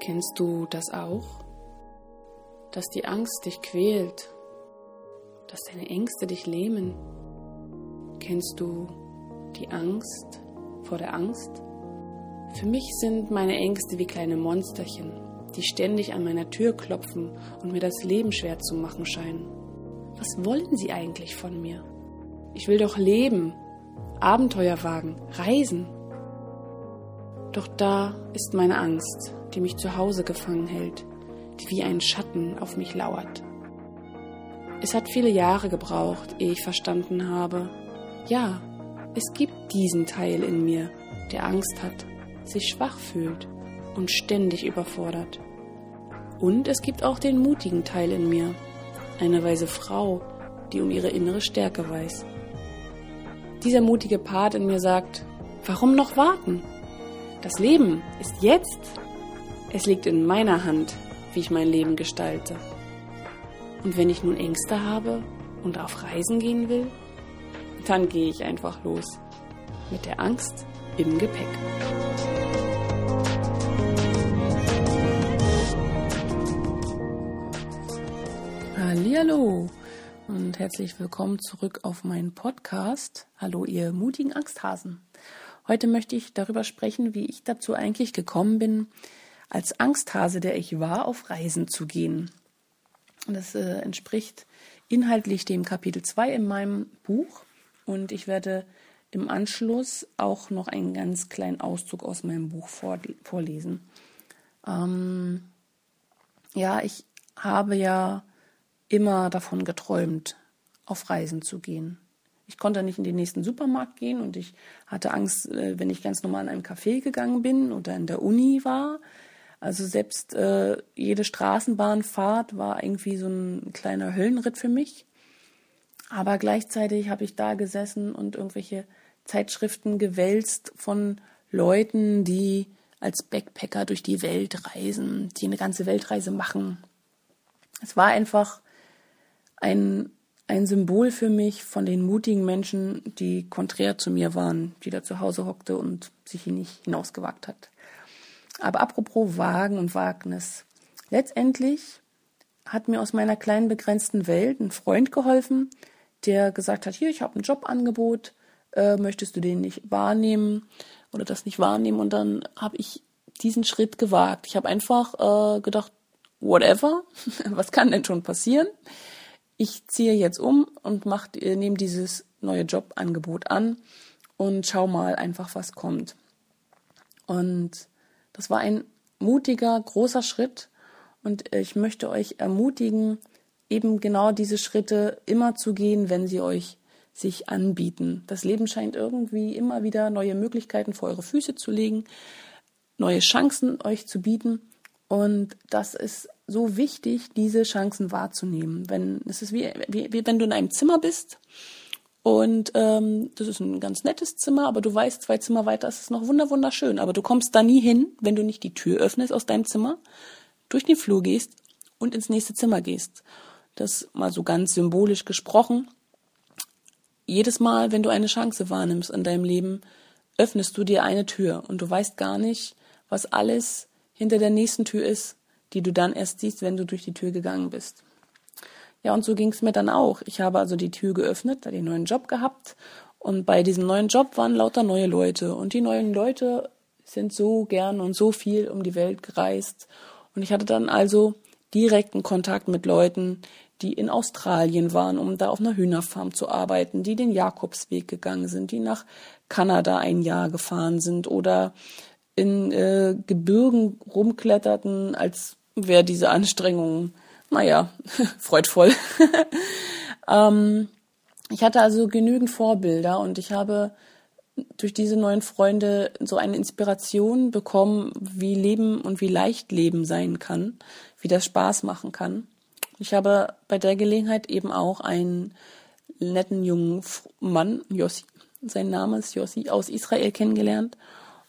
Kennst du das auch? Dass die Angst dich quält, dass deine Ängste dich lähmen. Kennst du die Angst vor der Angst? Für mich sind meine Ängste wie kleine Monsterchen, die ständig an meiner Tür klopfen und mir das Leben schwer zu machen scheinen. Was wollen sie eigentlich von mir? Ich will doch leben, Abenteuer wagen, reisen. Doch da ist meine Angst, die mich zu Hause gefangen hält, die wie ein Schatten auf mich lauert. Es hat viele Jahre gebraucht, ehe ich verstanden habe, ja, es gibt diesen Teil in mir, der Angst hat, sich schwach fühlt und ständig überfordert. Und es gibt auch den mutigen Teil in mir, eine weise Frau, die um ihre innere Stärke weiß. Dieser mutige Part in mir sagt, warum noch warten? Das Leben ist jetzt. Es liegt in meiner Hand, wie ich mein Leben gestalte. Und wenn ich nun Ängste habe und auf Reisen gehen will, dann gehe ich einfach los. Mit der Angst im Gepäck. Hallo und herzlich willkommen zurück auf meinen Podcast. Hallo ihr mutigen Angsthasen. Heute möchte ich darüber sprechen, wie ich dazu eigentlich gekommen bin, als Angsthase, der ich war, auf Reisen zu gehen. Das äh, entspricht inhaltlich dem Kapitel 2 in meinem Buch und ich werde im Anschluss auch noch einen ganz kleinen Auszug aus meinem Buch vor, vorlesen. Ähm, ja, ich habe ja immer davon geträumt, auf Reisen zu gehen. Ich konnte nicht in den nächsten Supermarkt gehen und ich hatte Angst, äh, wenn ich ganz normal in einem Café gegangen bin oder in der Uni war, also selbst äh, jede Straßenbahnfahrt war irgendwie so ein kleiner Höllenritt für mich. Aber gleichzeitig habe ich da gesessen und irgendwelche Zeitschriften gewälzt von Leuten, die als Backpacker durch die Welt reisen, die eine ganze Weltreise machen. Es war einfach ein, ein Symbol für mich von den mutigen Menschen, die konträr zu mir waren, die da zu Hause hockte und sich nicht hinausgewagt hat. Aber apropos Wagen und Wagnis. Letztendlich hat mir aus meiner kleinen begrenzten Welt ein Freund geholfen, der gesagt hat, hier, ich habe ein Jobangebot, äh, möchtest du den nicht wahrnehmen oder das nicht wahrnehmen? Und dann habe ich diesen Schritt gewagt. Ich habe einfach äh, gedacht, whatever, was kann denn schon passieren? Ich ziehe jetzt um und äh, nehme dieses neue Jobangebot an und schau mal einfach, was kommt. Und das war ein mutiger, großer Schritt und ich möchte euch ermutigen, eben genau diese Schritte immer zu gehen, wenn sie euch sich anbieten. Das Leben scheint irgendwie immer wieder neue Möglichkeiten vor eure Füße zu legen, neue Chancen euch zu bieten. Und das ist so wichtig, diese Chancen wahrzunehmen. Wenn es ist wie, wie, wie wenn du in einem Zimmer bist und ähm, das ist ein ganz nettes Zimmer, aber du weißt, zwei Zimmer weiter ist es noch wunderschön. Aber du kommst da nie hin, wenn du nicht die Tür öffnest aus deinem Zimmer, durch den Flur gehst und ins nächste Zimmer gehst. Das mal so ganz symbolisch gesprochen. Jedes Mal, wenn du eine Chance wahrnimmst in deinem Leben, öffnest du dir eine Tür und du weißt gar nicht, was alles hinter der nächsten Tür ist, die du dann erst siehst, wenn du durch die Tür gegangen bist. Ja, und so ging es mir dann auch. Ich habe also die Tür geöffnet, da den neuen Job gehabt und bei diesem neuen Job waren lauter neue Leute und die neuen Leute sind so gern und so viel um die Welt gereist und ich hatte dann also direkten Kontakt mit Leuten, die in Australien waren, um da auf einer Hühnerfarm zu arbeiten, die den Jakobsweg gegangen sind, die nach Kanada ein Jahr gefahren sind oder in äh, Gebirgen rumkletterten, als wäre diese Anstrengung naja, freudvoll. ähm, ich hatte also genügend Vorbilder und ich habe durch diese neuen Freunde so eine Inspiration bekommen, wie Leben und wie leicht Leben sein kann, wie das Spaß machen kann. Ich habe bei der Gelegenheit eben auch einen netten jungen Mann, Yossi, sein Name ist Yossi, aus Israel kennengelernt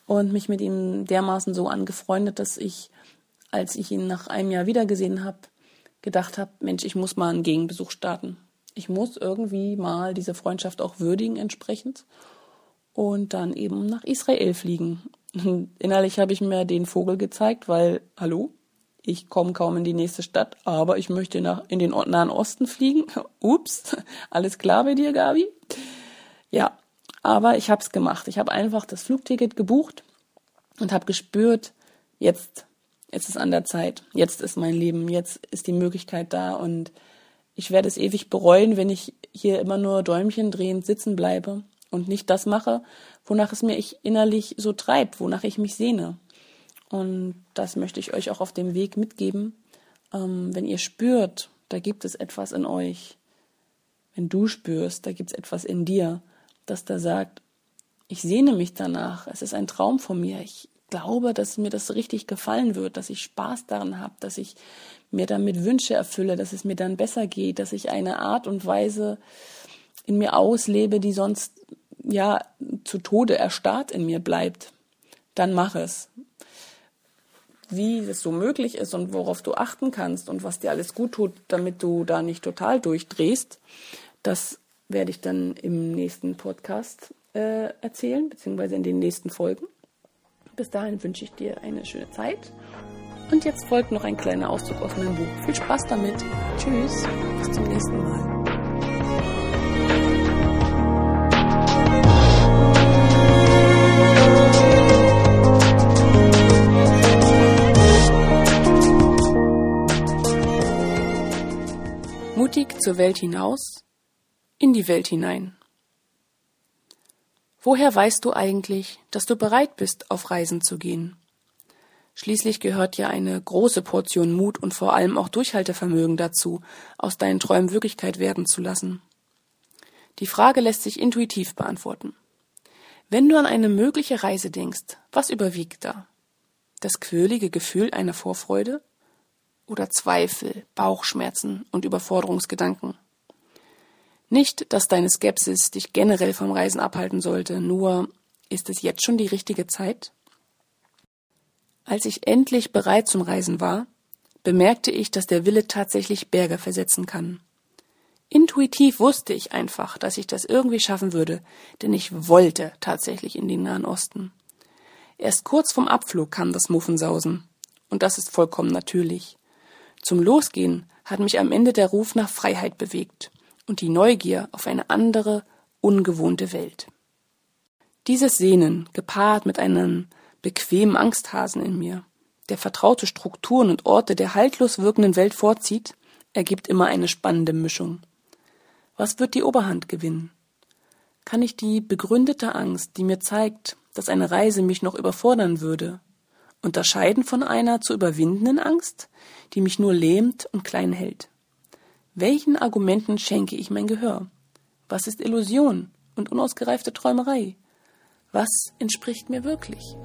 und mich mit ihm dermaßen so angefreundet, dass ich, als ich ihn nach einem Jahr wiedergesehen habe, gedacht habe, Mensch, ich muss mal einen Gegenbesuch starten. Ich muss irgendwie mal diese Freundschaft auch würdigen entsprechend und dann eben nach Israel fliegen. Innerlich habe ich mir den Vogel gezeigt, weil, hallo, ich komme kaum in die nächste Stadt, aber ich möchte nach, in den Nahen Osten fliegen. Ups, alles klar bei dir, Gabi? Ja, aber ich habe es gemacht. Ich habe einfach das Flugticket gebucht und habe gespürt, jetzt, jetzt ist an der Zeit, jetzt ist mein Leben, jetzt ist die Möglichkeit da. Und ich werde es ewig bereuen, wenn ich hier immer nur Däumchen drehend sitzen bleibe und nicht das mache, wonach es mir ich innerlich so treibt, wonach ich mich sehne. Und das möchte ich euch auch auf dem Weg mitgeben. Ähm, wenn ihr spürt, da gibt es etwas in euch, wenn du spürst, da gibt es etwas in dir, das da sagt, ich sehne mich danach, es ist ein Traum von mir, ich glaube, dass mir das richtig gefallen wird, dass ich Spaß daran habe, dass ich mir damit Wünsche erfülle, dass es mir dann besser geht, dass ich eine Art und Weise in mir auslebe, die sonst ja zu Tode erstarrt in mir bleibt, dann mach es. Wie es so möglich ist und worauf du achten kannst und was dir alles gut tut, damit du da nicht total durchdrehst, das werde ich dann im nächsten Podcast äh, erzählen, beziehungsweise in den nächsten Folgen. Bis dahin wünsche ich dir eine schöne Zeit. Und jetzt folgt noch ein kleiner Auszug aus meinem Buch. Viel Spaß damit. Tschüss. Bis zum nächsten Mal. Mutig zur Welt hinaus, in die Welt hinein. Woher weißt du eigentlich, dass du bereit bist, auf Reisen zu gehen? Schließlich gehört ja eine große Portion Mut und vor allem auch Durchhaltevermögen dazu, aus deinen Träumen Wirklichkeit werden zu lassen. Die Frage lässt sich intuitiv beantworten. Wenn du an eine mögliche Reise denkst, was überwiegt da? Das quirlige Gefühl einer Vorfreude? Oder Zweifel, Bauchschmerzen und Überforderungsgedanken? Nicht, dass deine Skepsis dich generell vom Reisen abhalten sollte, nur ist es jetzt schon die richtige Zeit? Als ich endlich bereit zum Reisen war, bemerkte ich, dass der Wille tatsächlich Berge versetzen kann. Intuitiv wusste ich einfach, dass ich das irgendwie schaffen würde, denn ich wollte tatsächlich in den Nahen Osten. Erst kurz vom Abflug kam das Muffensausen. Und das ist vollkommen natürlich. Zum Losgehen hat mich am Ende der Ruf nach Freiheit bewegt und die Neugier auf eine andere, ungewohnte Welt. Dieses Sehnen, gepaart mit einem bequemen Angsthasen in mir, der vertraute Strukturen und Orte der haltlos wirkenden Welt vorzieht, ergibt immer eine spannende Mischung. Was wird die Oberhand gewinnen? Kann ich die begründete Angst, die mir zeigt, dass eine Reise mich noch überfordern würde, unterscheiden von einer zu überwindenden Angst, die mich nur lähmt und klein hält? Welchen Argumenten schenke ich mein Gehör? Was ist Illusion und unausgereifte Träumerei? Was entspricht mir wirklich?